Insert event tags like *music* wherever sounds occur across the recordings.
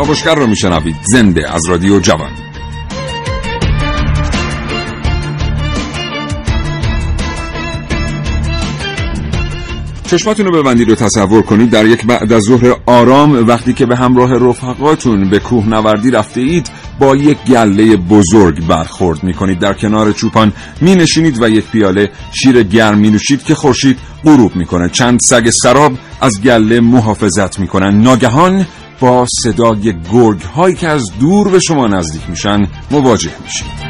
کاوشگر رو میشنوید. زنده از رادیو جوان. چشماتون رو ببندید و تصور کنید در یک بعد از ظهر آرام وقتی که به همراه رفقاتون به کوه نوردی رفته اید با یک گله بزرگ برخورد می کنید در کنار چوپان می نشینید و یک پیاله شیر گرم می نوشید که خورشید غروب می‌کنه چند سگ سراب از گله محافظت می‌کنن ناگهان با صدای گرگ هایی که از دور به شما نزدیک میشن مواجه میشید.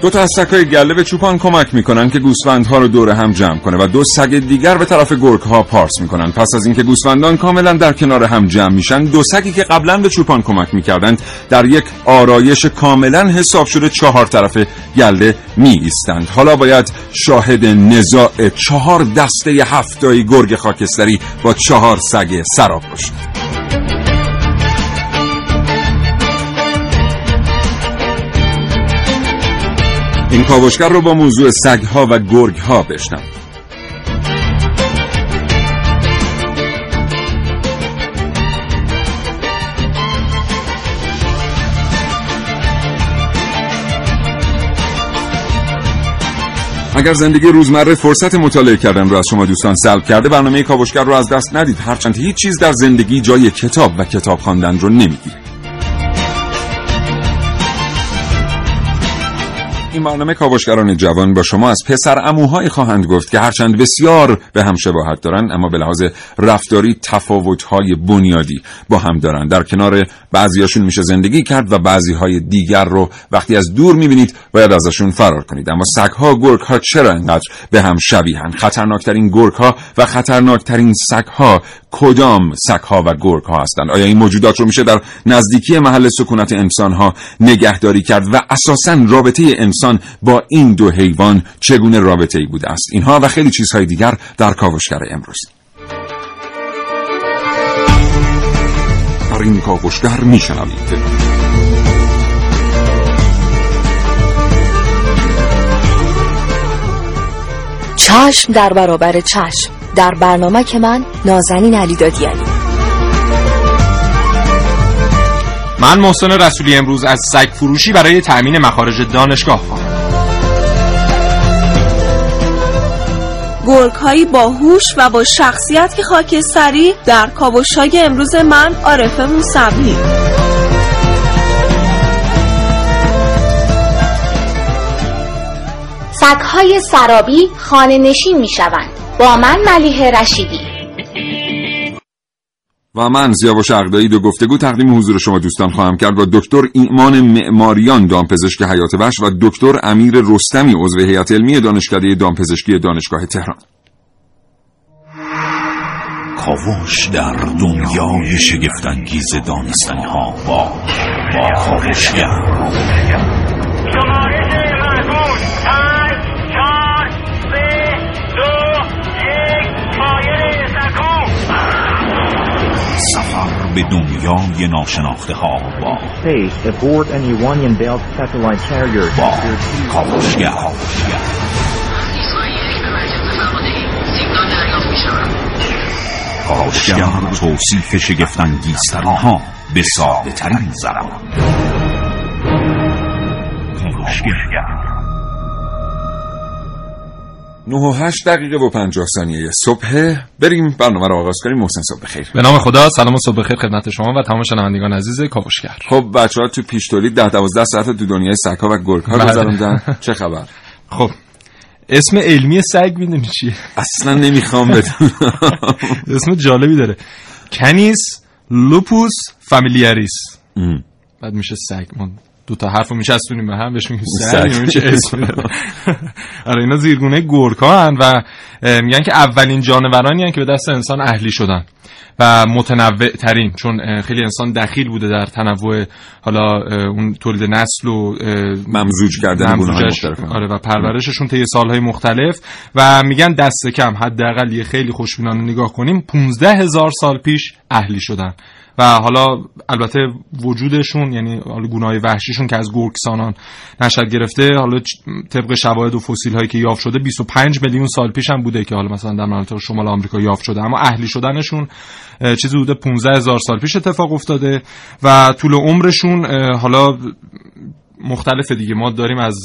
دو تا از سگهای گله به چوپان کمک می‌کنن که گوسفندها رو دور هم جمع کنه و دو سگ دیگر به طرف گرگ ها پارس می‌کنن. پس از اینکه گوسفندان کاملا در کنار هم جمع میشن دو سگی که قبلا به چوپان کمک می‌کردند در یک آرایش کاملا حساب شده چهار طرف گله می ایستند حالا باید شاهد نزاع چهار دسته هفتایی گرگ خاکستری با چهار سگ سراب باشید این کاوشگر رو با موضوع سگها و گرگها بشنم اگر زندگی روزمره فرصت مطالعه کردن رو از شما دوستان سلب کرده برنامه کاوشگر رو از دست ندید. هرچند هیچ چیز در زندگی جای کتاب و کتاب خواندن رو نمی‌گیره. این برنامه کاوشگران جوان با شما از پسر اموهای خواهند گفت که هرچند بسیار به هم شباهت دارند اما به لحاظ رفتاری تفاوت‌های بنیادی با هم دارند. در کنار بعضیاشون میشه زندگی کرد و بعضیهای دیگر رو وقتی از دور می‌بینید باید ازشون فرار کنید. اما سگها گرگها چرا انقدر به هم شبیهن خطرناکترین گرگها و خطرناکترین سگها کدام سگها و گرگها هستند؟ آیا این موجودات رو میشه در نزدیکی محل سکونت انسانها نگهداری کرد؟ و اساسا رابطه انسان با این دو حیوان چگونه رابطه ای بوده است؟ اینها و خیلی چیزهای دیگر در کاوشگر امروز. در این کاوشگر میشنوید. چشم در برابر چشم. در برنامه که من نازنین علی دادیانی من محسن رسولی امروز از سگ فروشی برای تأمین مخارج دانشگاه خواهم. گرگ با هوش و با شخصیت که خاکستری در کاوش های امروز من عارفه موسوی. سگهای سرابی خانه نشین می شوند با من ملیه رشیدی. و من زیاوش اقدایی دو گفتگو تقدیم حضور شما دوستان خواهم کرد با دکتر ایمان معماریان دامپزشک حیات وحش و دکتر امیر رستمی عضو هیئت علمی دانشکده دامپزشکی دانشگاه تهران. کاوش در دنیای شگفتانگیز دانستنی ها با با کاوشگر. به دنیای ناشناخته ها. با. با. کاوشگر کاوشگر توصیف شگفتانگیزترین ها به ساده ترین زبان کاوشگر 9 و 8 دقیقه و 50 ثانیه صبح. بریم برنامه رو آغاز کنیم. محسن صبح بخیر. به نام خدا سلام و صبح بخیر خدمت شما و تمام شنوندگان عزیز کاوشگر. خب بچه ها تو پیش تولید 10 12 ساعت تو دنیای سگ‌ها و گرگ‌ها بله. گذروندن. *laughs* چه خبر؟ خب اسم علمی سگ می‌دونی چیه؟ اصلا نمی‌خوام بدونم. *laughs* اسم جالبی داره. کنیس لوپوس فامیلیاریس. ام. بعد میشه سگ دو تا حرفو میچسبونیم به هم بهش میگیم سگ. چه اسمی داره آره اینا زیرگونه گورکا هن و میگن که اولین جانورانی هن که به دست انسان اهلی شدن و متنوع ترین چون خیلی انسان دخیل بوده در تنوع حالا اون تولید نسل و ممزوج کردن ممزوجش- مختلف. آره و پرورششون طی سالهای مختلف و میگن دست کم حداقل یه خیلی خوشبینانه نگاه کنیم 15 هزار سال پیش اهلی شدن و حالا البته وجودشون یعنی حالا گونه‌های وحشیشون که از گرگسانان نشأت گرفته حالا طبق شواهد و فسیل هایی که یافت شده 25 میلیون سال پیش هم بوده که حالا مثلا در مناطق شمال آمریکا یافت شده. اما اهلی شدنشون چیزی بوده 15 هزار سال پیش اتفاق افتاده و طول عمرشون حالا مختلفه دیگه. ما داریم از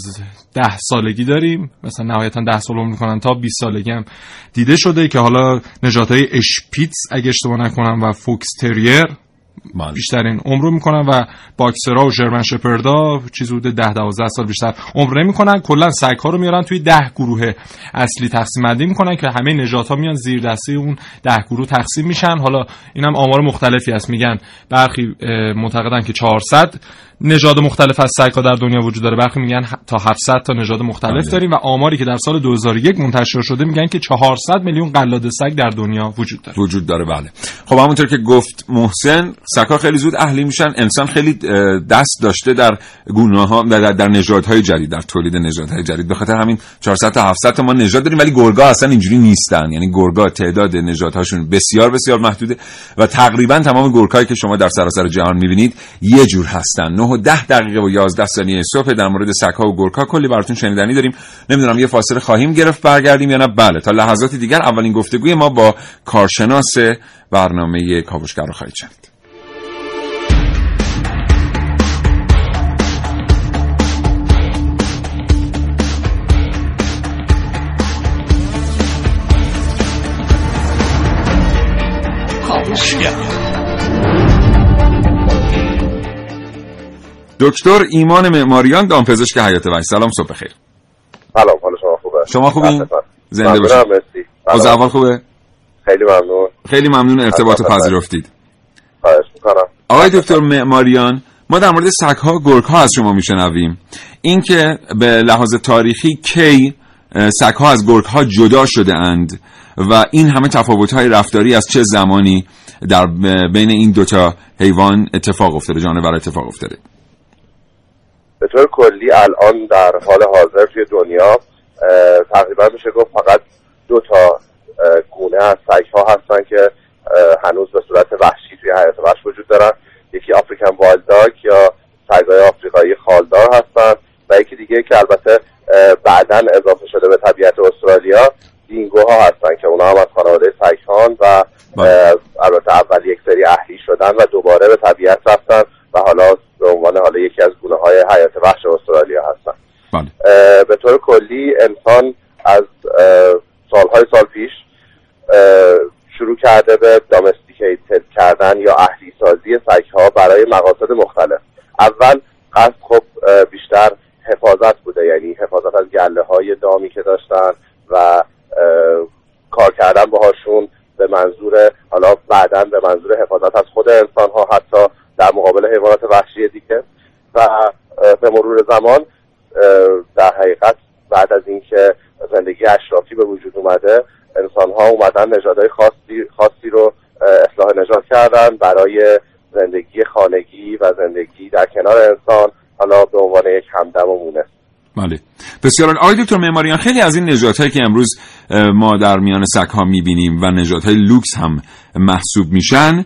ده سالگی داریم مثلا نهایتا ده سال عمر می‌کنن تا 20 سالگی هم دیده شده که حالا نژادهای های اشپیتس اگه اشتباه نکنم و فوکس تریر بله. بیشترین عمر رو می‌کنن و باکسرها و جرمن شپردا چیز حدود 10 12 سال بیشتر عمر نمی‌کنن. کلا سگ ها رو میارن توی 10 گروه اصلی تقسیم بندی می‌کنن که همه نژادها میان زیر دسته اون 10 گروه تقسیم میشن. حالا اینم آمار مختلفی هست. میگن برخی معتقدن که 400 نژاد مختلف از سگ ها در دنیا وجود داره. برخی میگن تا 700 تا نژاد مختلف بله. داریم و آماری که در سال 2001 منتشر شده میگن که 400 میلیون قلاده سگ در دنیا وجود داره. وجود داره بله. خب همونطور که گفت محسن سگ‌ها خیلی زود اهلی میشن. انسان خیلی دست داشته در گونه ها در, در نژادهای جدید در تولید نژادهای جدید. به خاطر همین 400 تا 700 تا ما نژاد داریم ولی گرگا اصلا اینجوری نیستن. یعنی گرگا تعداد نژادهاشون بسیار بسیار محدوده و تقریبا تمام گرگایی که شما در سراسر جهان می‌بینید یه جور هستن. 9 و 10 دقیقه و 11 ثانیه صبح در مورد سگ‌ها و گرگ‌ها کلی براتون شنیدنی داریم. نمی‌دونم یه فاصله خواهیم گرفت برگردیم یا نه؟ بله تا لحظات دیگر اولین گفتگوی ما با کارشناس برنامه کاوشگر رو خواهید شنید. دکتر ایمان معماریان دامپزشک حیات وحش سلام صبح بخیر سلام حال شما خوبه شما خوبین؟ بله. زنده باشید. مرسی. از. اول خوبه خیلی ممنون خیلی ممنون ارتباط. پذیرفتید خواهش می‌کنم آقای دکتر معماریان ما در مورد سگها گرگها از شما میشنویم اینکه به لحاظ تاریخی کی سگها از گرگها جدا شده اند و این همه تفاوت‌های رفتاری از چه زمانی در بین این دوتا حیوان اتفاق افتاده جانور اتفاق افتاده به طور کلی الان در حال حاضر توی دنیا تقریبا میشه گفت فقط دو تا گونه از سگ ها هستن که هنوز به صورت وحشی توی حیات وحش وجود دارن. یکی آفریکن وایلد داگ یا سگهای آفریقایی خالدار هستن و یکی دیگه که البته بعدا اضافه شده به طبیعت استرالیا دینگوها هستن که اونا هم از خانواده سگ هان و اه، البته اول یک سری اهلی شدن و دوباره به طبیعت رفتن و حالا به عنوان حالا یکی از گونه های حیات وحش استرالیا هستن. بله. به طور کلی انسان از سالهای سال پیش شروع کرده به دامستیکیتد کردن یا اهلی سازی سگها برای مقاصد مختلف. اول قصد خب بیشتر حفاظت بوده یعنی حفاظت از گله های دامی که داشتن و کار کردن باهاشون به منظور حالا بعدا به منظور حفاظت از خود انسان ها حتی در مقابل حیوانات وحشی دیگه. و به مرور زمان در حقیقت بعد از اینکه زندگی اشرافی به وجود اومده انسان ها اومدن نژادهای خاصی, خاصی رو اصلاح نژاد کردن برای زندگی خانگی و زندگی در کنار انسان حالا به عنوان یک همدم و مونس. بله بسیار. آقای دکتر معماریان خیلی از این نژادهایی که امروز ما در میان سگ ها می‌بینیم و نژادهای لوکس هم محسوب میشن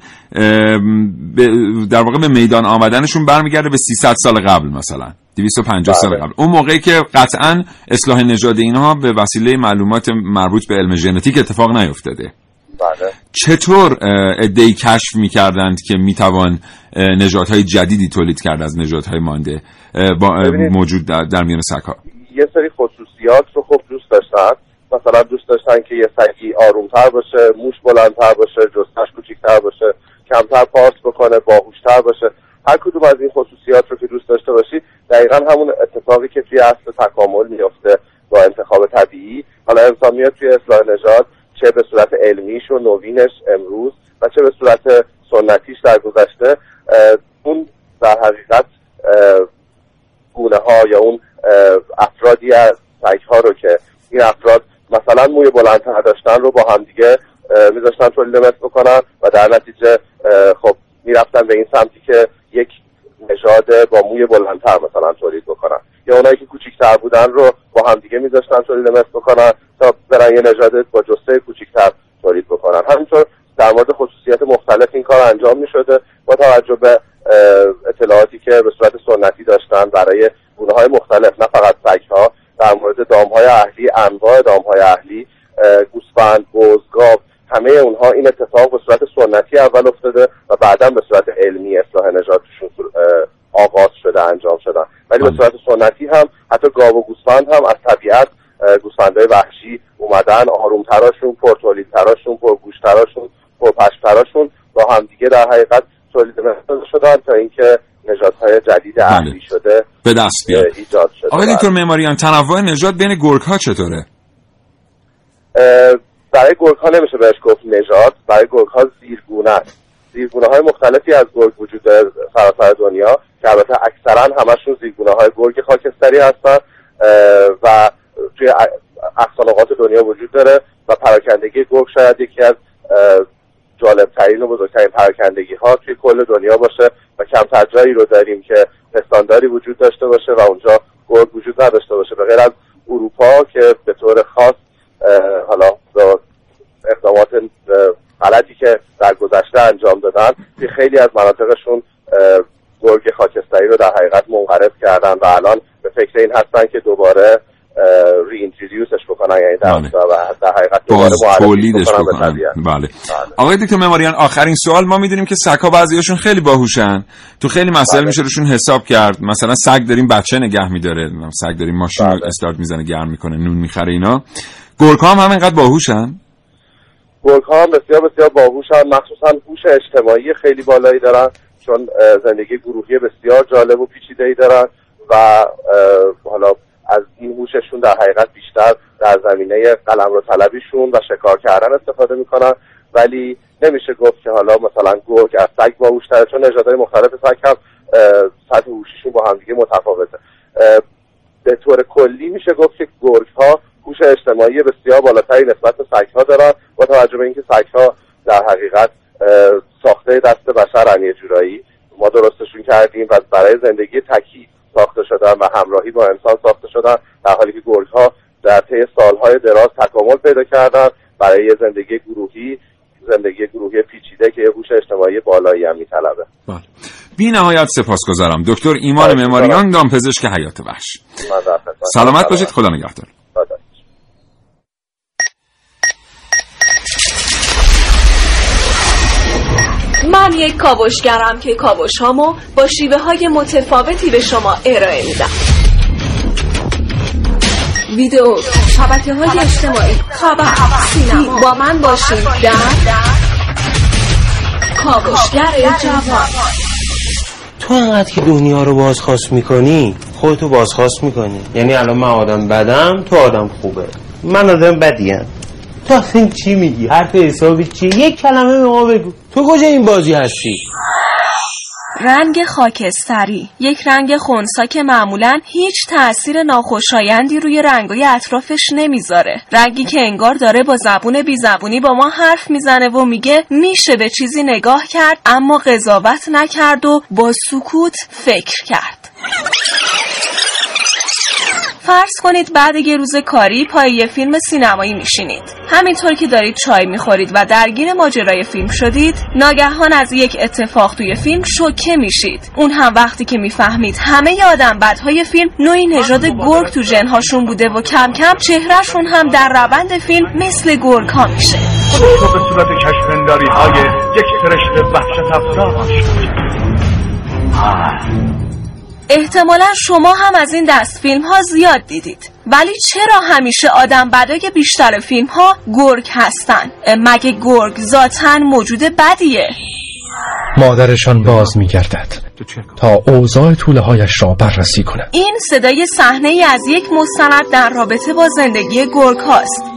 در واقع به میدان آمدنشون برمیگرده به 300 سال قبل مثلا 250 سال بله. قبل اون موقعی که قطعا اصلاح نژاد اینها به وسیله معلومات مربوط به علم ژنتیک اتفاق نیفتاده بله. چطور ادهی کشف می‌کردند که می‌توان نژادهای جدیدی تولید کرد از نژادهای مانده اه، با. موجود در, در میان سگها؟ یه سری خصوصیات رو خب دوست داشتن. مثلا دوست داشتن که یه سگی آرومتر باشه موش بلندتر باشه جستش کوچیکتر باشه کمتر پارس بکنه باهوشتر باشه. هر کدوم از این خصوصیات رو که دوست داشته باشی دقیقا همون اتفاقی که توی اصل تکامل میفته با انتخاب طبیعی. حالا انسان میاد توی اصلاح نژاد چه به صورت علمیش و نوینش امروز و چه به صورت سنتیش در گذشته اون در حقیقت گونه ها یا اون افرادی از سگ ها رو که این افراد مثلا موی بلندتر داشتن رو با همدیگه میذاشتن تولید مثل بکنن و در نتیجه خب می‌رفتن به این سمتی که یک نژاد با موی بلندتر مثلا تولید بکنن یا اونایی که کوچیکتر بودن رو با همدیگه میذاشتن تولید مثل بکنن تا برن یه نژاد با جسته کوچیکتر تولید بکنن. همینطور در مورد خصوصیت مختلف این کار انجام می‌شده. با توجه به اطلاعاتی که به صورت سنتی داشتن برای گونه های مختلف نه فقط سگ ها در مورد دام های اهلی انواع دام های اهلی گوسفند بز گاو همه اونها این اتفاق به صورت سنتی اول افتاده و بعدا به صورت علمی اصلاح نژادشون آغاز شده انجام شدن ولی به صورت سنتی هم حتی گاو و گوسفند هم از طبیعت گوسفندهای وحشی اومدن آرومتراشون پرتولیدتراشون پرگوشتراشون پرپشتراشون با همدیگه در حقیقت تولید مثل شدن تا اینکه نژادهای جدید اهلی شده به دست بیاد. ایجاد شده. آقای دکتر معماریان تنوع نژاد بین گرگ ها چطوره برای گرگ ها نمیشه بهش گفت نژاد برای گرگ ها زیرگونه است. زیرگونه های مختلفی از گرگ وجود داره سراسر دنیا که البته اکثرا همشون زیرگونه های گرگ خاکستری هستن و توی اقصانقات دنیا وجود داره و پراکندگی گرگ شاید یکی از جالب ترین و بزرگترین پراکندگی ها توی کل دنیا باشه و کمتر جایی رو داریم که پستانداری وجود داشته باشه و اونجا گرگ وجود نداشته باشه. به غیر از اروپا که به طور خاص حالا اقدامات غلطی که در گذشته انجام دادن توی خیلی از مناطقشون گرگ خاکستری رو در حقیقت منقرض کردن و الان به فکر این هستن که دوباره ری بکنن یعنی در, بله. در حقیقت باز تولیدش بکنن بله. آقای دکتر مماریان آخرین سوال ما می‌دونیم که سگ ها بعضیاشون خیلی باهوشن. تو خیلی مسائل بله. میشه روشون حساب کرد. مثلا سگ داریم بچه نگه میداره. سگ داریم ماشین بله. استارت می‌زنه گرم می‌کنه نون می‌خره اینا. گرگ هم همینقدر باهوشن؟ گرگ ها هم بسیار بسیار باهوشن. مخصوصا هوش اجتماعی خیلی بالایی دارن چون زندگی گروهی بسیار جالب و پیچیده ای دارن و حالا از این هوششون در حقیقت بیشتر در زمینه قلم رو طلبیشون و شکار کردن استفاده می‌کنن. ولی نمیشه گفت که حالا مثلا گرگ از سگ باهوشتره چون نژادهای مختلف سگ هم سطح هوشیشون با همدیگه متفاوته. به طور کلی میشه گفت که گرگ ها هوش اجتماعی بسیار بالاتری نسبت به سگ ها دارن با توجه به اینکه سگ ها در حقیقت ساخته دست بشرن یه جورایی. ما درستشون کردیم و برای زندگی تکی ساخته شدن و همراهی با انسان ساخته شدن در حالی که گرگ ها در طی سالهای دراز تکامل پیدا کردن برای زندگی گروهی زندگی گروهی پیچیده که یه هوش اجتماعی بالایی هم میطلبه. بله. بی نهایت سپاسگزارم. دکتر ایمان بله، معماریان دامپزشک حیات وحش. سلامت باشید. خدا نگهدار. من یک کاوشگرم که کاوش هامو با شیوه های متفاوتی به شما ارائه میدم. ویدیو شبکه های اجتماعی خبر سینما. با من باشین در کاوشگر جوان. تو انقدر که دنیا رو بازخواست می‌کنی خودتو بازخواست می‌کنی. یعنی الان من آدم بدم تو آدم خوبه. من آدم بدیم. تو اصلا چی میگی؟ حرف حسابی چی؟ یک کلمه به ما بگو. تو کجا این بازی هستی؟ رنگ خاکستری. یک رنگ خونسا که معمولا هیچ تأثیر ناخوشایندی روی رنگای اطرافش نمی‌ذاره. رنگی که انگار داره با زبون بی زبونی با ما حرف می‌زنه و میگه میشه به چیزی نگاه کرد اما قضاوت نکرد و با سکوت فکر کرد. فرض کنید بعد یه روز کاری پای یه فیلم سینمایی میشینید. همینطور که دارید چای می‌خورید و درگیر ماجرای فیلم شدید ناگهان از یک اتفاق توی فیلم شوکه میشید. اون هم وقتی که می‌فهمید همه آدم بدهای فیلم نوعی نژاد گرگ تو جنهاشون بوده و کم کم چهرهشون هم در روند فیلم مثل گرگ ها میشه. رو به صورت های یک احتمالا شما هم از این دست فیلم ها زیاد دیدید. ولی چرا همیشه آدم بدای بیشتر فیلم ها گرگ هستن؟ مگه گرگ ذاتا موجود بدیه؟ مادرشان باز میگردد تا اوضاع طوله هایش را بررسی کند. این صدای صحنه ای از یک مستند در رابطه با زندگی گرگ هاست.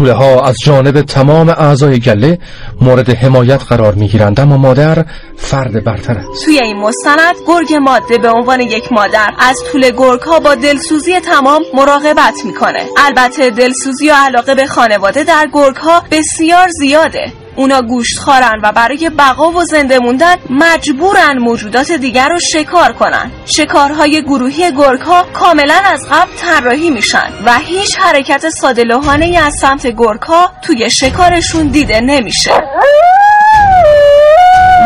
طوله ها از جانب تمام اعضای گله مورد حمایت قرار می گیرند اما مادر فرد برتر است. توی این مستند گرگ ماده به عنوان یک مادر از طول گرگ ها با دلسوزی تمام مراقبت می‌کنه. البته دلسوزی و علاقه به خانواده در گرگ ها بسیار زیاده. اونا گوشت خارن و برای بقا و زنده موندن مجبورن موجودات دیگر رو شکار کنن. شکارهای گروهی گرگ ها کاملا از قبل طراحی میشن و هیچ حرکت ساده ای از سمت گرگ ها توی شکارشون دیده نمیشه.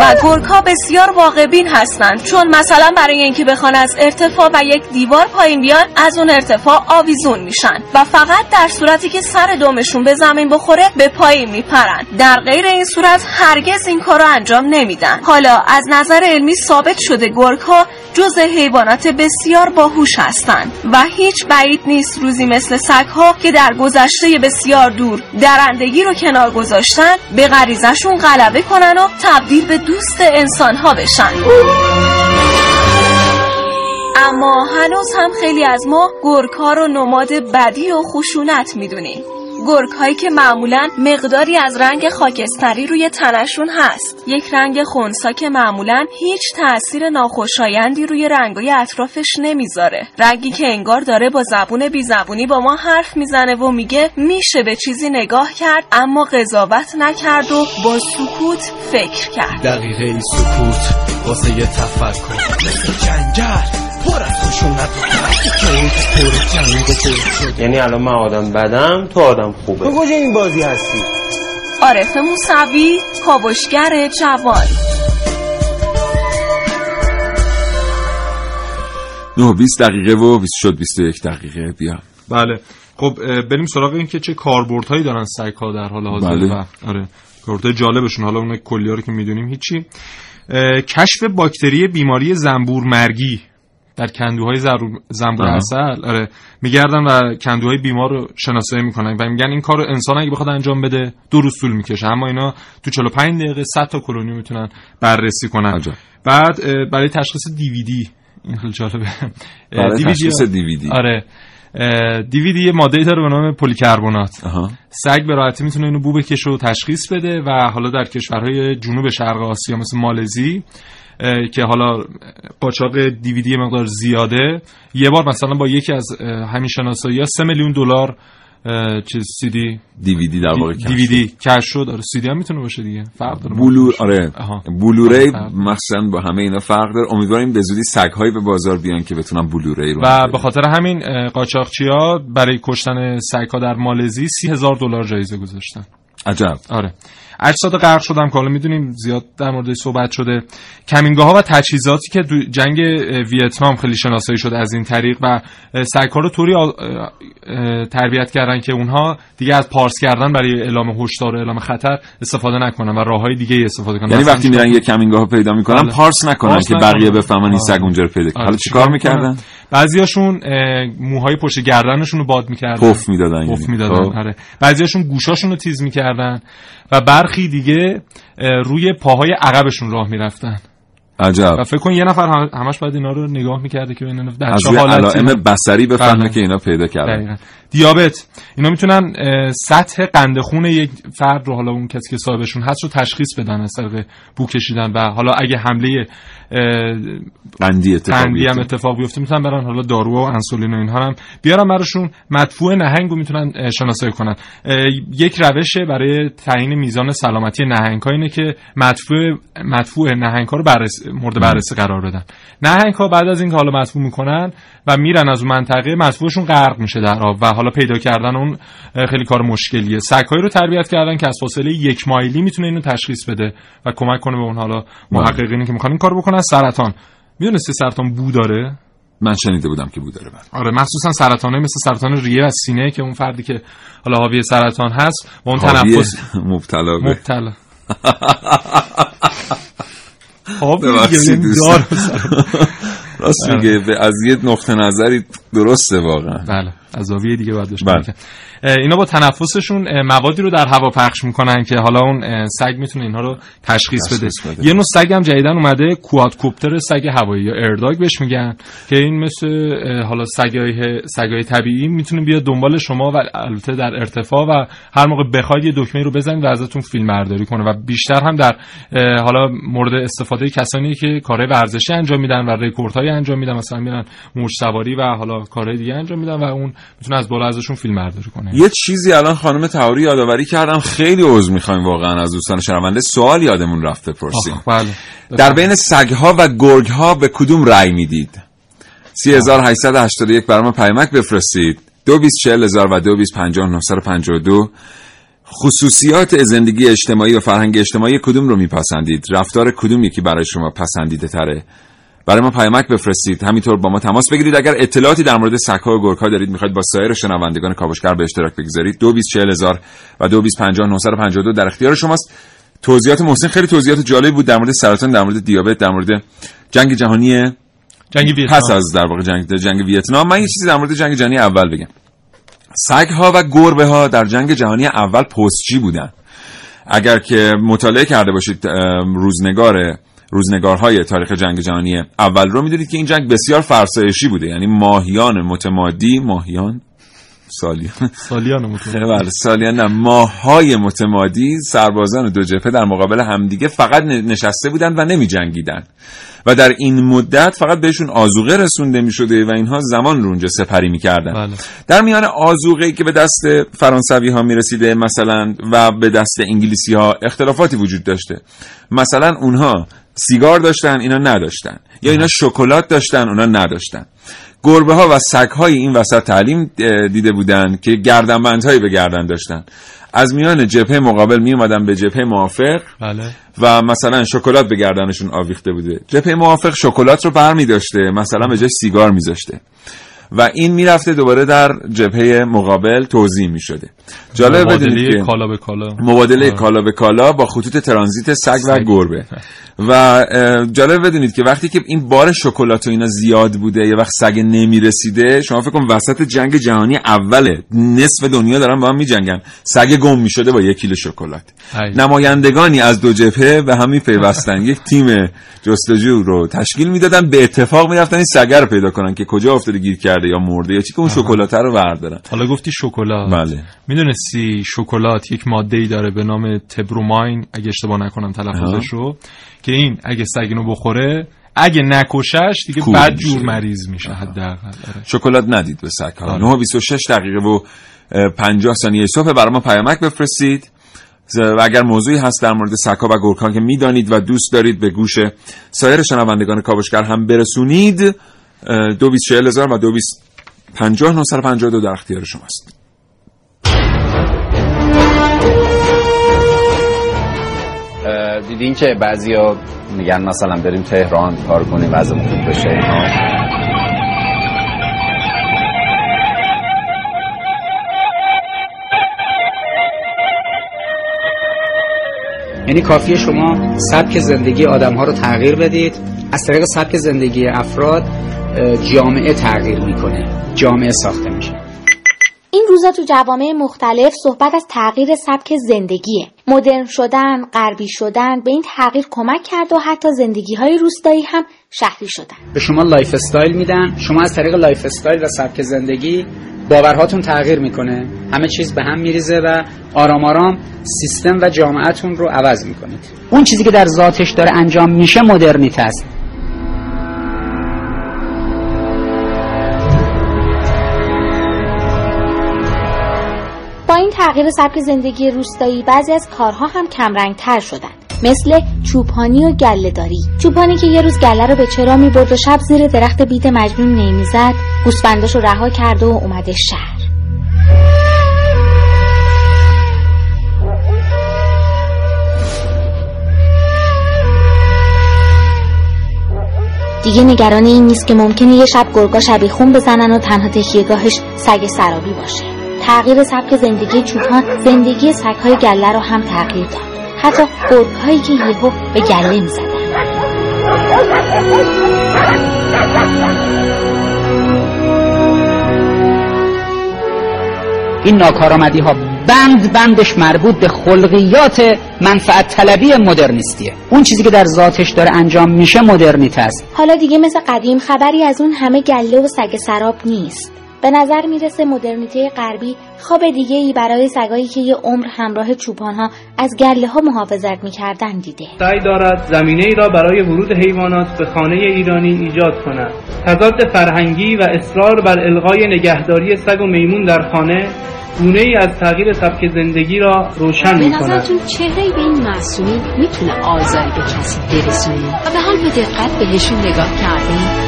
و گرگ ها بسیار واقعبین هستند. چون مثلا برای اینکه بخوان از ارتفاع و یک دیوار پایین بیان از اون ارتفاع آویزون میشن و فقط در صورتی که سر دومشون به زمین بخوره به پایین میپرن. در غیر این صورت هرگز این کار رو انجام نمیدن. حالا از نظر علمی ثابت شده گرگ ها جز حیوانات بسیار باهوش هستند و هیچ بعید نیست روزی مثل سگ ها که در گذشته بسیار دور درندگی رو کنار گذاشتن به غریزشون غلبه کنن و تبدیل به دوست انسان ها بشن. اما هنوز هم خیلی از ما گرکا رو نماد بدی و خشونت می‌دونیم. گرگ هایی که معمولا مقداری از رنگ خاکستری روی تنشون هست. یک رنگ خونسا که معمولا هیچ تاثیر ناخوشایندی روی رنگای اطرافش نمی‌ذاره. رنگی که انگار داره با زبون بی زبونی با ما حرف می‌زنه و میگه میشه به چیزی نگاه کرد اما قضاوت نکرد و با سکوت فکر کرد. دقیقه سکوت واسه یه تفکر. جنگل پر از خشونت یعنی الان من آدم بدم تو آدم خوبه. تو کجا این بازی هستی؟ عارف موسوی کاوشگر جوان. نه 20 دقیقه و 20 شد 21 دقیقه. بیا. بله. خب بریم سراغ این که چه کاربردهایی دارن سایکا در حال حاضر. بله. و آره کاربردهای جالبشون. حالا اون کلیه رو که می‌دونیم هیچی. کشف باکتری بیماری زنبور مرگی در کندوهای زنبور اصل آره. میگردن و کندوهای بیمار رو شناسایی می‌کنن و میگن این کار انسان اگه بخواد انجام بده دو روز طول می‌کشه. اما اینا تو 45 دقیقه 100 تا کلونی می‌تونن بررسی کنن. بعد برای تشخیص دیویدی. این خیلی جالبه. برای تشخیص دیویدی. آره. دیویدی یه ماده داره به نام پلیکربنات سگ به راحتی می‌تونه اینو بو بکشه و تشخیص بده و حالا در کشورهای جنوب شرق آسیا مثل مالزی که حالا قاچاق دیویدی مقدار زیاده. یه بار مثلا با یکی از همین شناسایی ها سه میلیون دلار چیز سی دی دیویدی در واقع دیویدی کش شد. آره سی دی هم می‌تونه باشه دیگه. فرق داره. بلور آره. بلوری مثلا با همه اینا فرق داره. امیدواریم به زودی سگ هایی به بازار بیان که بتونن بلوری رو و به خاطر همین قاچاقچی ها برای کشتن سگ ها در مالزی سی هزار دلار جایزه گذاشتن. عجب. آره. اجساد غرق شدم که حالا می‌دونیم زیاد در مورد صحبت شده. کمینگاه ها و تجهیزاتی که دو جنگ ویتنام خیلی شناسایی شده از این طریق و سگها رو طوری تربیت کردن که اونها دیگه از پارس کردن برای اعلام هشدار و اعلام خطر استفاده نکنن و راههای دیگه استفاده کنن. یعنی وقتی میرن یه کمینگاه پیدا می‌کنن بله. پارس نکنن پارس که بقیه بفهمن این سگ اونجا رو پیدا کنن. حالا چیکار می‌کردن؟ بعضیاشون موهای پشت گردنشون رو باد می‌کردن. پف می‌دادن پف می‌دادن خب. آره. بعضیاشون گوشاشون رو تیز می‌کردن و برخی دیگه روی پاهای عقبشون راه می‌رفتن. عجب. و فکر کن یه نفر همش باید اینا رو نگاه می‌کرده که اینا در چه حالتی. علائم بصری بفهمه که اینا پیدا کردن. دیابت. اینا می‌تونن سطح قند خون یک فرد رو حالا اون کسی که صاحبشون هست رو تشخیص بدن از طریق بو کشیدن و حالا اگه حمله قندی اتفاق قندی هم اتفاق بیفته می‌تونن برن حالا دارو و انسولین و اینها هم بیارن براشون. مدفوع نهنگ رو می‌تونن شناسایی کنن. یک روش برای تعیین میزان سلامتی نهنگ ها اینه که مدفوع مدفوع نهنگ ها رو بررسی مورد بررسی قرار بدن. نهنگ ها بعد از اینکه حالا مدفوع می‌کنن و میرن از اون منطقه مدفوعشون غرق میشه در آب و حالا پیدا کردن اون خیلی کار مشکلیه. سگهایی رو تربیت کردن که از فاصله یک مایلی می‌تونه اینو تشخیص بده و کمک کنه به اون حالا محققینی که می‌خوان این کارو بکنن. سرطان. می‌دونستی سرطان بو داره؟ من شنیده بودم که بو داره بله. آره مخصوصا سرطانه مثل سرطان ریه و سینه که اون فردی که حالا حاوی سرطان هست با اون تنفس. *laughs* مبتلا به. مبتلا. *laughs* *laughs* راست میگه از یه نقطه نظری درسته واقعا. بله. از زاویه دیگه باید بشه بله. اینا با تنفسشون موادی رو در هوا پخش می‌کنن که حالا اون سگ می‌تونه اینها رو تشخیص بده. تشخیص بده. یه نوع سگ هم جدیدن اومده کوادکوپتر سگ هوایی یا ارداگ بهش میگن که این مثل حالا سگای سگای طبیعی می‌تونه بیاد دنبال شما و البته در ارتفاع و هر موقع بخواید یه دکمه رو بزنید و ازتون فیلم برداری کنه و بیشتر هم در حالا مورد استفاده کسانی که کارهای ورزشی انجام میدن و رکوردهای انجام میدن مثلا میرن موج سواری و حالا کارهای دیگه انجام میدن و اون می‌تونه از بالا ازشون فیلم برداری کنه. یه چیزی الان خانم تهوری یادآوری کردم. خیلی عذر می‌خوایم واقعا از دوستان شنونده. سوال یادمون رفت بپرسیم بله. در بین سگها و گرگها به کدوم رأی می‌دید؟ 3881 برام پیامک بفرستید. 224000 و 225952 خصوصیات زندگی اجتماعی و فرهنگ اجتماعی کدوم رو میپسندید؟ رفتار کدوم یکی برای شما پسندیده تره برای ما پیامک بفرستید. همینطور با ما تماس بگیرید. اگر اطلاعاتی در مورد سگ‌ها و گرگ‌ها دارید می‌خواید با سایر شنوندگان کاوشگر به اشتراک بگذارید. 224000 و 225952 در اختیار شماست. توضیحات محسن خیلی توضیحات جالبی بود در مورد سرطان در مورد دیابت در مورد جنگ جهانی جنگ ویتنام. پس از در واقع جنگ جنگ ویتنام. من یه چیزی در مورد جنگ جهانی اول بگم. سگ ها و گربه ها در جنگ جهانی اول پستچی بودن. اگر که مطالعه کرده باشید روزنگار روزنگارهای تاریخ جنگ جهانی اول رو می‌دونید که این جنگ بسیار فرسایشی بوده. یعنی ماهیان متمادی ماهیان سالیان. سالیان مطمئن. *laughs* بله سالیان نه ماهای متمادی سربازان دو جبهه در مقابل همدیگه فقط نشسته بودن و نمی جنگیدن و در این مدت فقط بهشون آزوقه رسونده می شده و اینها زمان رو اونجا سپری می کردن بله. در میان آزوقه که به دست فرانسوی ها می رسیده مثلا و به دست انگلیسی ها اختلافاتی وجود داشته. مثلا اونها سیگار داشتن اینا نداشتن. یا اینا شکلات داشتن اونا نداشتن. گربه ها و سگ های این وسط تعلیم دیده بودن که گردنبندهایی به گردن داشتن. از میان جبهه مقابل می اومدن به جبهه موافق بله. و مثلا شکلات به گردنشون آویخته بوده. جبهه موافق شکلات رو بر می داشته مثلا به جای سیگار میذاشته. و این می‌رفته دوباره در جبهه مقابل توضیح می شده جالب مبادله که کالا به کالا. مبادله آه. کالا به کالا با خطوط ترانزیت سگ و سگ. گربه. و جالب بدونید که وقتی که این بار شکلات و اینا زیاد بوده یه وقت سگ نمی‌رسیده شما فکر کن وسط جنگ جهانی اوله نصف دنیا دارن با هم میجنگن. سگ گم می‌شده با یک کیلو شکلات. ای. نمایندگانی از دو جبهه به هم میپیوستن *laughs* یک تیم جستجو رو تشکیل می‌دادن. به اتفاق می‌رفتن این سگه رو پیدا کنن که کجا افتاده گیر کرده یا مرده یا چی که اون شکلات رو بردارن. حالا گفتی شکلات. بله. می‌دونستی شکلات یک ماده ای داره به نام تبروماین اگه اشتباه نکنم تلفظش رو که این اگه سگ اینو بخوره اگه نکشش دیگه بد. جور مریض میشه حداقل آره. شکلات ندید به سگ ها آره. 9 و 26 دقیقه و اه، 50 ثانیه صبح برای ما پیامک بفرستید و اگر موضوعی هست در مورد سگ‌ها و گرگ‌ها که می‌دانید و دوست دارید به گوش سایر شنوندگان کاوشگر هم برسونید دو بیست و دو بیست پنجاه در اختیار شماست دیدین که بعضیا میگن مثلا بریم تهران کار کنیم وضع خوب بشه اینا. یعنی کافیه شما سبک زندگی آدم ها رو تغییر بدید. از طریق سبک زندگی افراد جامعه تغییر می‌کنه. جامعه ساخته میشه. این روزا تو جوامع مختلف صحبت از تغییر سبک زندگیه. مدرن شدن غربی شدن به این تغییر کمک کرد و حتی زندگی های روستایی هم شهری شدن. به شما lifestyle میدن. شما از طریق lifestyle و سبک زندگی باورهاتون تغییر می‌کنه. همه چیز به هم میریزه و آرام آرام سیستم و جامعهتون رو عوض می‌کنید. اون چیزی که در ذاتش داره انجام میشه مدرنیته است. تغییر سبک زندگی روستایی بعضی از کارها هم کمرنگتر شدن. مثل چوپانی و گله داری. چوپانی که یه روز گله رو به چرا می‌برد و شب زیر درخت بید مجنون نمی‌زد گوسفنداش رو رها کرده و اومده شهر. دیگه نگران این نیست که ممکنه یه شب گرگا شبیه خون بزنن و تنها تکیهگاهش سگ سرابی باشه. تغییر سبک زندگی چوپان زندگی سگهای گله رو هم تغییر داد. حتی گرگهایی که یهو به گله می‌زدن. این ناکارآمدی ها بند بندش مربوط به خلقیات منفعت طلبی مدرنیستیه. اون چیزی که در ذاتش داره انجام میشه مدرنیته است. حالا دیگه مثل قدیم خبری از اون همه گله و سگ سراب نیست. به نظر می‌رسه مدرنیته غربی خواب دیگه ای برای سگایی که یه عمر همراه چوپان ها از گله ها محافظت می‌کردن دیده. سعی دارد زمینه ای را برای ورود حیوانات به خانه ایرانی ایجاد کند. تضاد فرهنگی و اصرار بر الغای نگهداری سگ و میمون در خانه گونه ای از تغییر سبک زندگی را روشن به می کند نظرتون چهره به این معصومین می‌تونه آزاری به کسی برسونه؟ و به حال به دقت بهشون نگاه کردین؟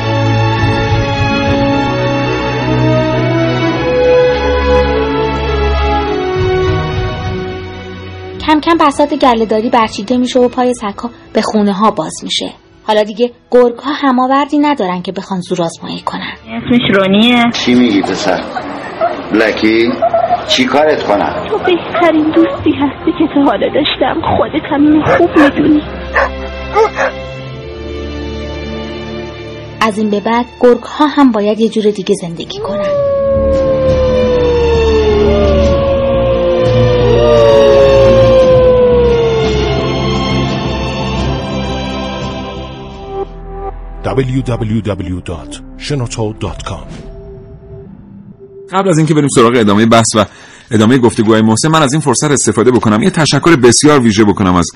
کم کم بساط گلهداری برچیده میشه و پای سگها به خونه ها باز میشه. حالا دیگه گرگ ها هماوردی ندارن که بخوان زور آزمایی کنن. اسمش رونیه. چی میگی پسر؟ لکی؟ چی کارت کنم؟ تو بهترین دوستی هستی که تا حالا داشتم. خودت هم خوب می‌دونی. از این به بعد گرگ ها هم باید یه جور دیگه زندگی کنن. www.shenoto.com قبل از اینکه بریم سراغ ادامه بحث و ادامه گفتگوهای محسن من از این فرصت استفاده بکنم. یه تشکر بسیار ویژه بکنم از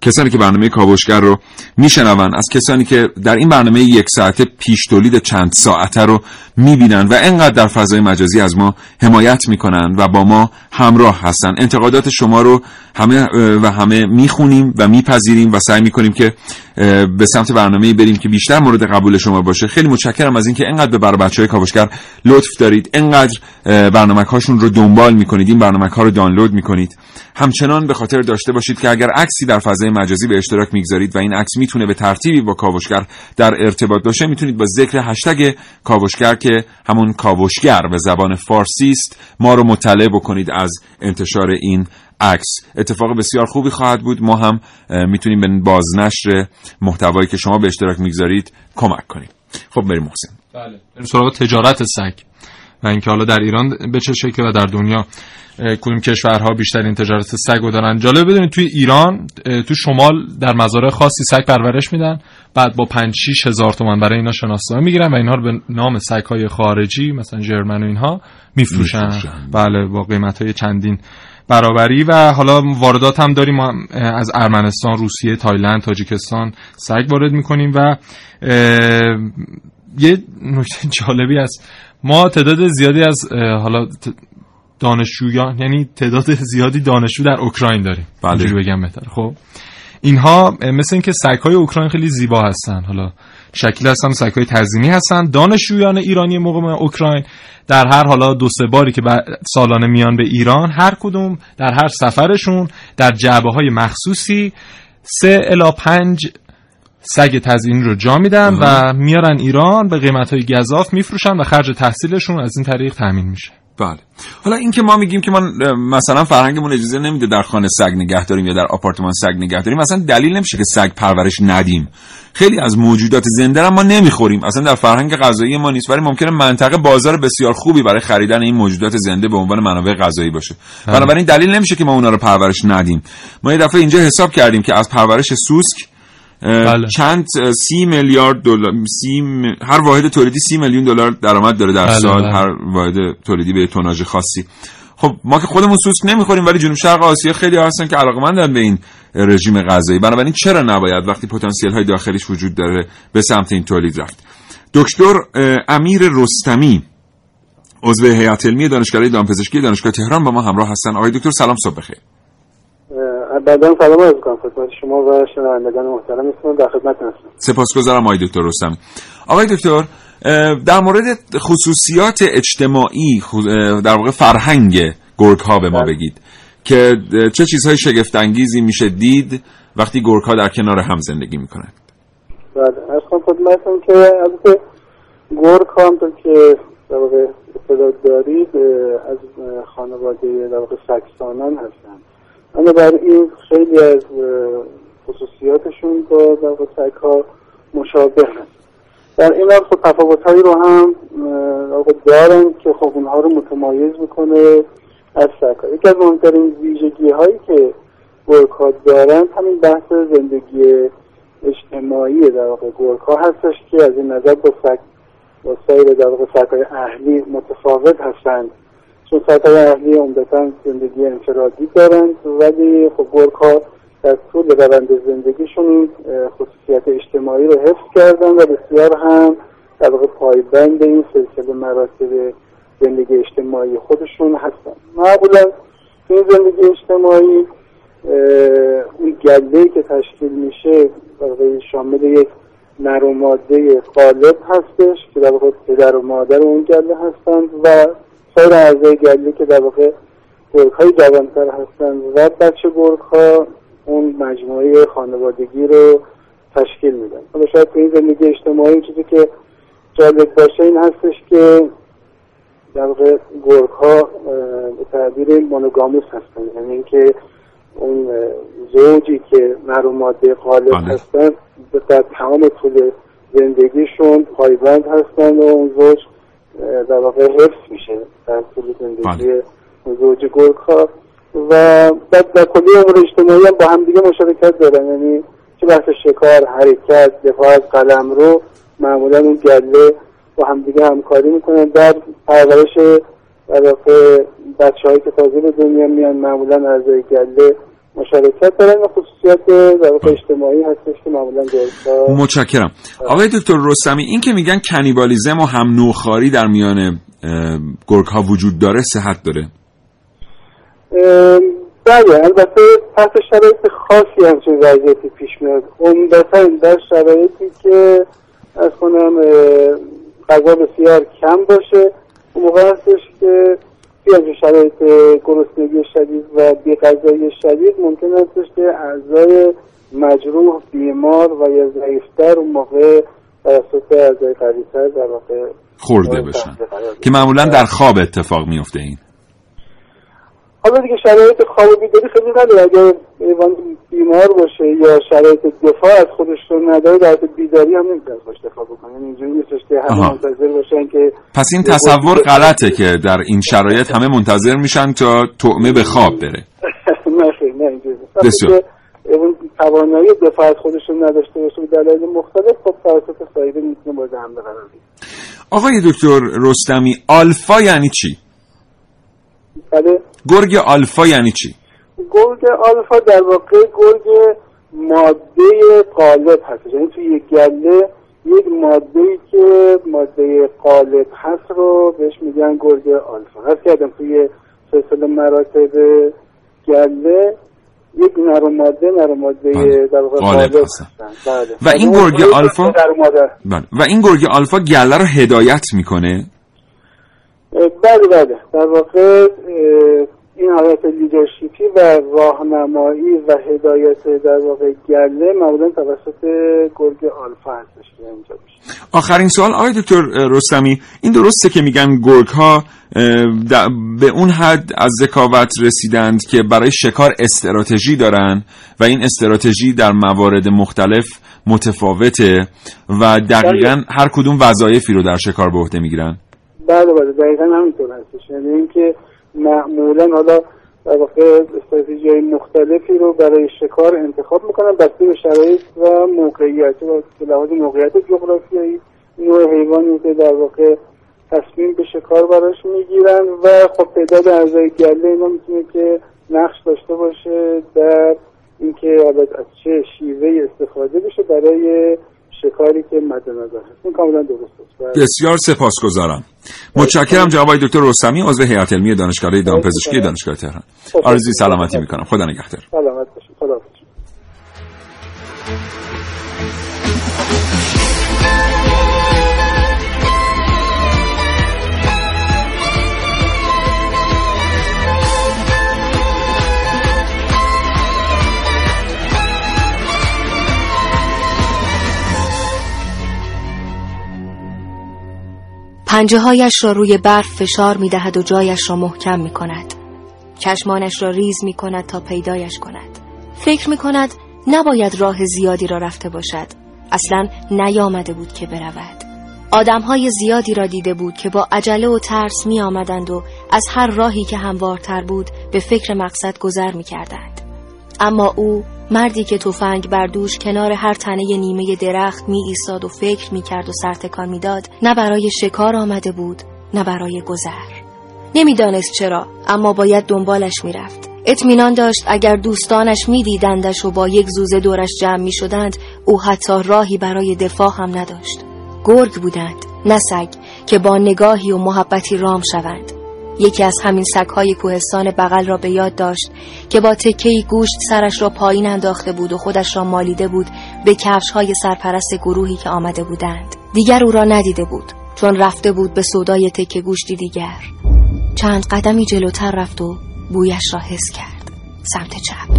کسانی که برنامه کاوشگر رو میشنون از کسانی که در این برنامه یک ساعته پیش تولید چند ساعته رو می‌بینن و انقدر در فضای مجازی از ما حمایت می‌کنن و با ما همراه هستن. انتقادات شما رو همه و همه می‌خونیم و میپذیریم و سعی می‌کنیم که به سمت برنامه بریم که بیشتر مورد قبول شما باشه. خیلی متشکرم از اینکه انقدر به برای بچه های کاوشگر لطف دارید. انقدر برنامه هاشون رو دنبال می‌کنید. این برنامه ها رو دانلود می‌کنید. همچنان به خاطر داشته باشید که اگر عکسی در فضای مجازی به اشتراک می‌گذارید و این عکس می‌تونه به ترتیبی با کاوشگر در ارتباط باشه. می‌تونید با ذکر هشتگ کاوشگر که همون کاوشگر به زبان فارسی است ما رو مطلع بکنید از انتشار این عکس. اتفاق بسیار خوبی خواهد بود. ما هم می‌تونیم به بازنشر محتوایی که شما به اشتراک می‌گذارید کمک کنیم. خب بریم محسن. بله. بریم سراغ تجارت سگ. و اینکه حالا در ایران به چه شکل و در دنیا کدوم کشورها بیشترین تجارت سگ رو دارن؟ جالب بدونید توی ایران تو شمال در مزارع خاصی سگ پرورش میدن بعد با 5 6 هزار تومان برای اینا شناسنامه می‌گیرن و اینها رو به نام سگ های خارجی مثلا جرمن و اینها میفروشن. بله با قیمت های چندین برابری و حالا واردات هم داریم. ما از ارمنستان، روسیه، تایلند، تاجیکستان سگ وارد می‌کنیم و یه نکته جالبی است ما تعداد زیادی از حالا دانشجویان یعنی تعداد زیادی دانشجو در اوکراین داریم. بله. اینجوری بگم بهتر. خب. اینها مثل اینکه سگ‌های اوکراین خیلی زیبا هستن. حالا شکل هستن سگ‌های تزیینی هستن. دانشجویان ایرانی مقام اوکراین در هر حالا دو سه باری که سالانه میان به ایران هر کدوم در هر سفرشون در جعبه های مخصوصی سه الا پنج سگ تزیین رو جا میدن و میارن ایران به قیمت های گذاف میفروشن و خرج تحصیلشون از این طریق تامین میشه. بله. حالا اینکه ما میگیم که ما مثلا فرهنگمون اجازه نمیده در خانه سگ نگه داریم یا در آپارتمان سگ نگه داریم مثلا دلیل نمیشه که سگ پرورش ندیم. خیلی از موجودات زنده را ما نمی‌خوریم. اصلا در فرهنگ غذایی ما نیست ولی ممکنه منطقه بازار بسیار خوبی برای خریدن این موجودات زنده به عنوان منابع غذایی باشه. بنابراین دلیل نمیشه که ما اونا رو پرورش ندیم. ما یه دفعه اینجا حساب کردیم که از پرورش سوسک بله. چند سی میلیارد دلار سی م... هر واحد تولیدی سی میلیون دلار درآمد داره در بله سال بله. هر واحد تولیدی به توناژ خاصی. خب ما که خودمون سوسک نمی‌خوریم ولی جنوب شرق آسیا خیلی هستن که علاقمندن به این رژیم غذایی. بنابراین چرا نباید وقتی پتانسیل های داخلیش وجود داره به سمت این تولید رفت؟ دکتر امیر رستمی عضو هیئت علمی دانشکده دامپزشکی دانشگاه تهران با ما همراه هستن. آقای دکتر سلام صبح بخیر. بعدا سلام عرض کنم خدمت شما و شنوندگان محترم در خدمت هستم. سپاسگزارم آقای دکتر رستمی آقای دکتر در مورد خصوصیات اجتماعی در واقع فرهنگ گرگ ها به ما بگید که چه چیزهای شگفت انگیزی میشه دید وقتی گرگ ها در کنار هم زندگی می‌کنند؟ بله از خدمتتون که البته گرگ ها هم که در واقع اطلاع دارید از خانواده در واقع سکسانان هستند. بنابراین خیلی از خصوصیاتشون با در سگ ها مشابه هست در این حال خب هایی رو هم دارن که خب اونها رو متمایز می‌کنه از سرکار. یکی از مهمترین ویژگی هایی که ها دارن همین بحث زندگی اجتماعی در واقع ها هستش که از این نظر با سگ با سایر در واقع سگهای اهلی متفاوت هستند. چون سگهای اهلی عمدتا زندگی انفرادی دارند ولی خب گرگ ها در طول روند زندگیشون خصوصیت اجتماعی رو حفظ کردن و بسیار هم در واقع پایبند این سلسله مراتب زندگی اجتماعی خودشون هستن. معمولا این زندگی اجتماعی اون گله که تشکیل میشه در شامل یک نر و ماده غالب هستش که در واقع پدر و مادر اون گله هستند و سایر اعضای گله که در واقع گرگ های جوانتر هستند و بچه گرگ ها اون مجموعه خانوادگی رو تشکیل میدن. حالا شاید تو این زندگی اجتماعی این چیزی که جالب باشه این هستش که در واقع گرگ ها به تعبیر مونوگاموس هستن. یعنی اینکه اون زوجی که نر و ماده غالب هستن به- در تمام طول زندگیشون پایبند هستن و اون زوج در واقع حفظ میشه در طول زندگی اون زوج ها و در, در کلی امور اجتماعی هم با هم دیگه مشارکت دارن. یعنی چه بحث شکار حرکت دفاع از قلم رو معمولا اون گله با هم دیگه همکاری می‌کنن. در پرورش در واقع بچه هایی که تازه به دنیا میان معمولا اعضای گله مشارکت دارن و خصوصیت در اجتماعی هستش که معمولا گرگ‌ها متشکرم. آقای دکتر رستمی این که میگن کنیبالیزم و هم نوخاری در میان گرگ ها وجود داره صحت داره؟ بله البته تحت شرایط خاصی همچین وضعیتی پیش میاد. عمدتا در شرایطی که از کنم غذا بسیار کم باشه اون موقع هستش که توی همچین شرایط گرسنگی شدید و بیغذایی شدید ممکن هستش که اعضای مجروح بیمار و یا ضعیفتر اون موقع توسط اعضای قویتر در واقع خورده بشن. که معمولا در خواب اتفاق میفته این. حالا دیگه شرایط خواب بیداری خیلی نداره. اگر حیوان بیمار باشه یا شرایط دفاع از خودش رو نداره در بیداری هم نمی‌تونه خودش دفاع بکنه. یعنی اینجوری نیستش که همه. منتظر باشن که پس این تصور غلطه که در این شرایط همه منتظر میشن تا طعمه به خواب بره. *laughs* نه خیلی نه اینجوری. بسیار. اون توانایی دفاع از خودش رو نداشته باشه به دلایل مختلف خب توسط سایره می‌تونه مورد حمله قرار آقای دکتر رستمی آلفا یعنی چی؟ بله. گرگ آلفا یعنی چی؟ گرگ آلفا در واقع گرگ ماده قالب هست. یعنی توی یک گله یک ماده که ماده قالب هست رو بهش میگن گرگ آلفا. هست کردم توی سلسله مراتب گله یک نر و ماده نر و ماده در واقع قالب هستن. بله. و این اون گرگ آلفا؟ بله. و این گرگ آلفا گله رو هدایت می‌کنه؟ بله بله. در واقع این حالت لیدرشیپی و راهنمایی و هدایت در واقع گله معمولا توسط گرگ آلفا هستش که اینجا میشه. آخرین سوال آقای دکتر رستمی این درسته که میگن گرگ ها به اون حد از ذکاوت رسیدند که برای شکار استراتژی دارن و این استراتژی در موارد مختلف متفاوته و دقیقا هر کدوم وظایفی رو در شکار به عهده می‌گیرن. بله بله دقیقا همینطور هستش. یعنی اینکه معمولا حالا در واقع استراتژی های مختلفی رو برای شکار انتخاب می‌کنن بسته به شرایط و موقعیت و به لحاظ موقعیت جغرافیایی نوع حیوانی که در واقع تصمیم به شکار براش می‌گیرن و خب تعداد اعضای گله اینا می‌تونه که نقش داشته باشه در اینکه حالا از چه شیوه استفاده بشه برای شکاری که مد نظر هست. این کاملا درست است. بسیار سپاسگزارم. متشکرم جناب آقای دکتر رستمی عضو هیئت علمی دانشکده دامپزشکی دانشگاه تهران. آرزوی سلامتی می‌کنم. خدا نگهدار. سلامت باشید. خدا پنجه هایش را روی برف فشار می دهد و جایش را محکم می کند. چشمانش را ریز می کند تا پیدایش کند. فکر می کند نباید راه زیادی را رفته باشد. اصلا نیامده بود که برود. آدم های زیادی را دیده بود که با عجله و ترس می آمدند و از هر راهی که هموارتر بود به فکر مقصد گذر می کردند. اما او مردی که تفنگ بر دوش کنار هر تنه نیمه درخت می ایستاد و فکر می کرد و سرتکان می داد نه برای شکار آمده بود نه برای گذر. نمی‌دانست چرا اما باید دنبالش می‌رفت اطمینان داشت اگر دوستانش میدیدندش و با یک زوزه دورش جمع می شدند او حتی راهی برای دفاع هم نداشت. گرگ بودند نه سگ که با نگاهی و محبتی رام شوند. یکی از همین سگهای کوهستان بغل را به یاد داشت که با تکهی گوشت سرش را پایین انداخته بود و خودش را مالیده بود به کفش های سرپرست گروهی که آمده بودند. دیگر او را ندیده بود چون رفته بود به سودای تکه گوشتی دیگر. چند قدمی جلوتر رفت و بویش را حس کرد. سمت چپ.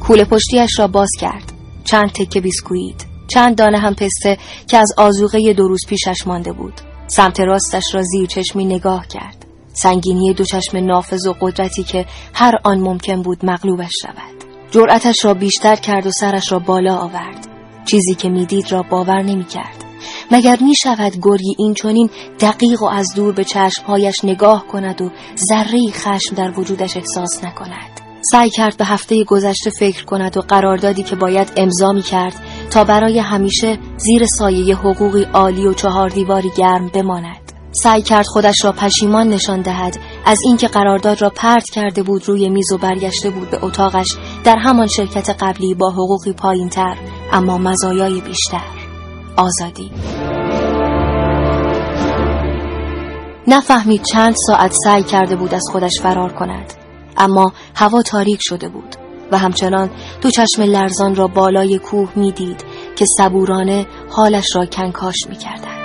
کوله پشتیش را باز کرد. چند تکه بیسکویت چند دانه هم پسته که از آزوغه دو روز پیشش مانده بود. سمت راستش را زیر چشمی نگاه کرد. سنگینی دو چشم نافذ و قدرتی که هر آن ممکن بود مغلوبش شود. جرأتش را بیشتر کرد و سرش را بالا آورد. چیزی که می‌دید را باور نمی‌کرد. مگر می شود گرگی این چونین دقیق و از دور به چشمهایش نگاه کند و ذره خشم در وجودش احساس نکند؟ سعی کرد به هفته گذشته فکر کند و قراردادی که باید امضا می کرد تا برای همیشه زیر سایه حقوقی عالی و چهار دیواری گرم بماند. سعی کرد خودش را پشیمان نشان دهد. از اینکه قرارداد را پرت کرده بود روی میز و برگشته بود به اتاقش در همان شرکت قبلی با حقوقی پایینتر اما مزایای بیشتر. آزادی. نفهمید چند ساعت سعی کرده بود از خودش فرار کند اما هوا تاریک شده بود و همچنان دو چشم لرزان را بالای کوه می‌دید که صبورانه حالش را کنکاش می‌کردند.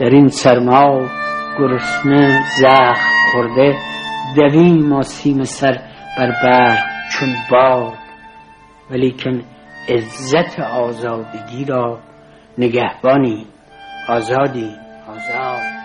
در این سرما گرسنه زخم خورده دویم سیم سر بر برق چون باد. ولیکن عزت آزادگی را نگهبانی آزادی آزاد.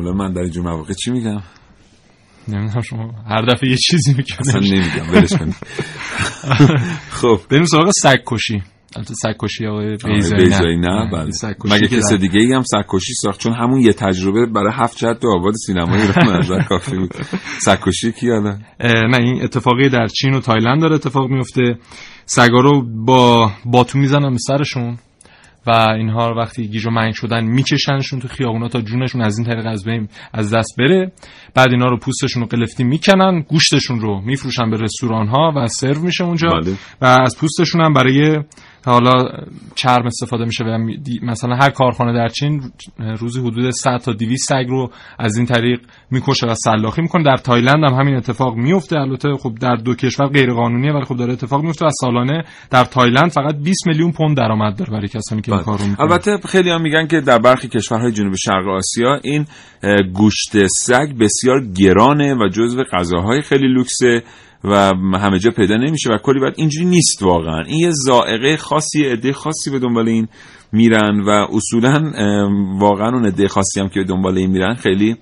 معمولا من در اینجور مواقع چی میگم؟ نمی‌دونم شما هر دفعه یه چیزی می‌کنه اصلا نمیگم ولش کنید. *laughs* خب. بریم سراغ سگ کشی البته سگ کشی آقای بیضایی بیضایی نه. بله. مگه کس دیگه ای هم سگ کشی ساخت؟ چون همون یه تجربه برای هفت جد آباد سینمایی ایران نظر کافی بود. *laughs* سگ کشی کی نه این اتفاقی در چین و تایلند داره اتفاق میفته سگا رو با باتوم می‌زنن به سرشون. و اینها وقتی گیج و منگ شدن میکشنشون تو خیابونا تا جونشون از این طریق از بین از دست بره بعد اینا رو پوستشون رو قلفتی می‌کنن گوشتشون رو میفروشن به رستوران ها و سرو میشه اونجا بله. و از پوستشون هم برای حالا چرم استفاده میشه و مثلا هر کارخانه در چین روزی حدود 100 تا 200 سگ رو از این طریق می‌کشه و سلاخی می‌کنه. در تایلند هم همین اتفاق میفته البته خب در دو کشور غیر قانونیه ولی خب داره اتفاق میفته و سالانه در تایلند فقط 20 میلیون پوند درآمد داره برای کسانی که این کارو می‌کنن. البته خیلی هم میگن که در برخی کشورهای جنوب شرق آسیا این گوشت سگ بسیار گرانه و جزو غذاهای خیلی لوکسه و همه جا پیدا نمیشه و کلی باید اینجوری نیست واقعا. این یه زائقه خاصی عده خاصی به دنبال این میرن و اصولا واقعا اون عده خاصی هم که به دنبال این میرن خیلی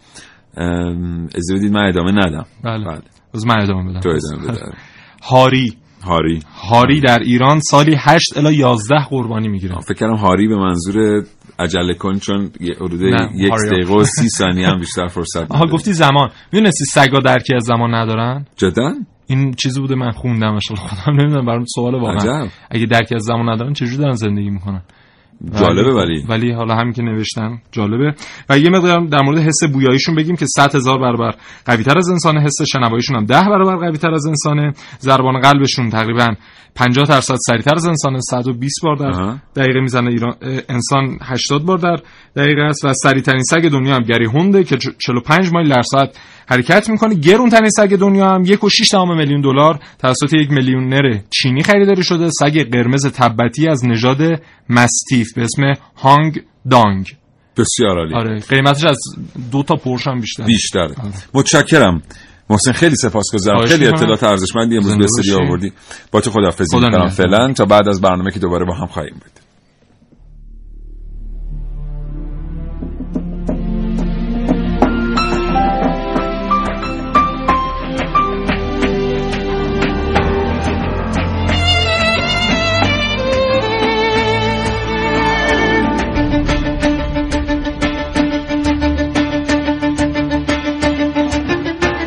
از بدید من ادامه ندم. بله, بله. از من ادامه بدم. تو ادامه بده *laughs* هاری. هاری. هاری در ایران سالی 8 الی 11 قربانی می‌گیره. فکر کردم هاری به منظور عجله کن چون حدود یک دقیقه و سی ثانیه هم بیشتر فرصت آها گفتی زمان. می‌دونستی سگا درکی از زمان ندارن؟ جدا؟ این چیزی بوده من خوندم خودم *laughs* نمی‌دونم برام سوال واقعا. اگه درکی از زمان ندارن چجوری دارن زندگی می‌کنن؟ جالبه ولی ولی. حالا همین که نوشتن جالبه. و یه مقدار در مورد حس بویاییشون بگیم که 100 هزار برابر قوی تر از انسان حس شنواییشون هم 10 برابر قوی تر از انسانه. ضربان قلبشون تقریبا 50 درصد سریعتر از انسان 120 بار در دقیقه می‌زنه ایران انسان 80 بار در دقیقه است. و سریع ترین سگ دنیا هم گری هونده که 45 مایل در ساعت حرکت می‌کنه. گرون ترین سگ دنیا هم. یک و شیش میلیون دلار توسط یک میلیونر چینی خریداری شده. سگ قرمز تبتی از نژاد مستیف به اسم هانگ دانگ. بسیار عالی. آره قیمتش از دو تا پورش هم بیشتر بیشتر متشکرم. محسن خیلی سپاسگزارم. خیلی. اطلاعات ارزشمندی امروز به استودیو. آوردی. با تو خداحافظی خدا می‌کنم. فعلا. تا بعد از برنامه که دوباره با هم خواهیم بود.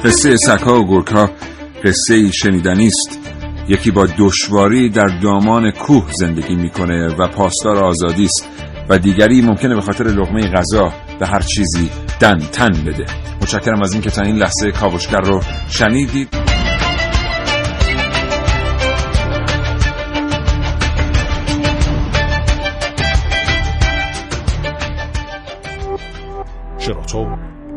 قصه سگها و گرگها قصه ای شنیدنی است یکی با دشواری در دامان کوه زندگی می‌کنه و پاسدار آزادی است و دیگری ممکنه به خاطر لقمه غذا به هر چیزی دن تن بده. متشکرم از اینکه تا این لحظه کاوشگر رو شنیدید. شراطو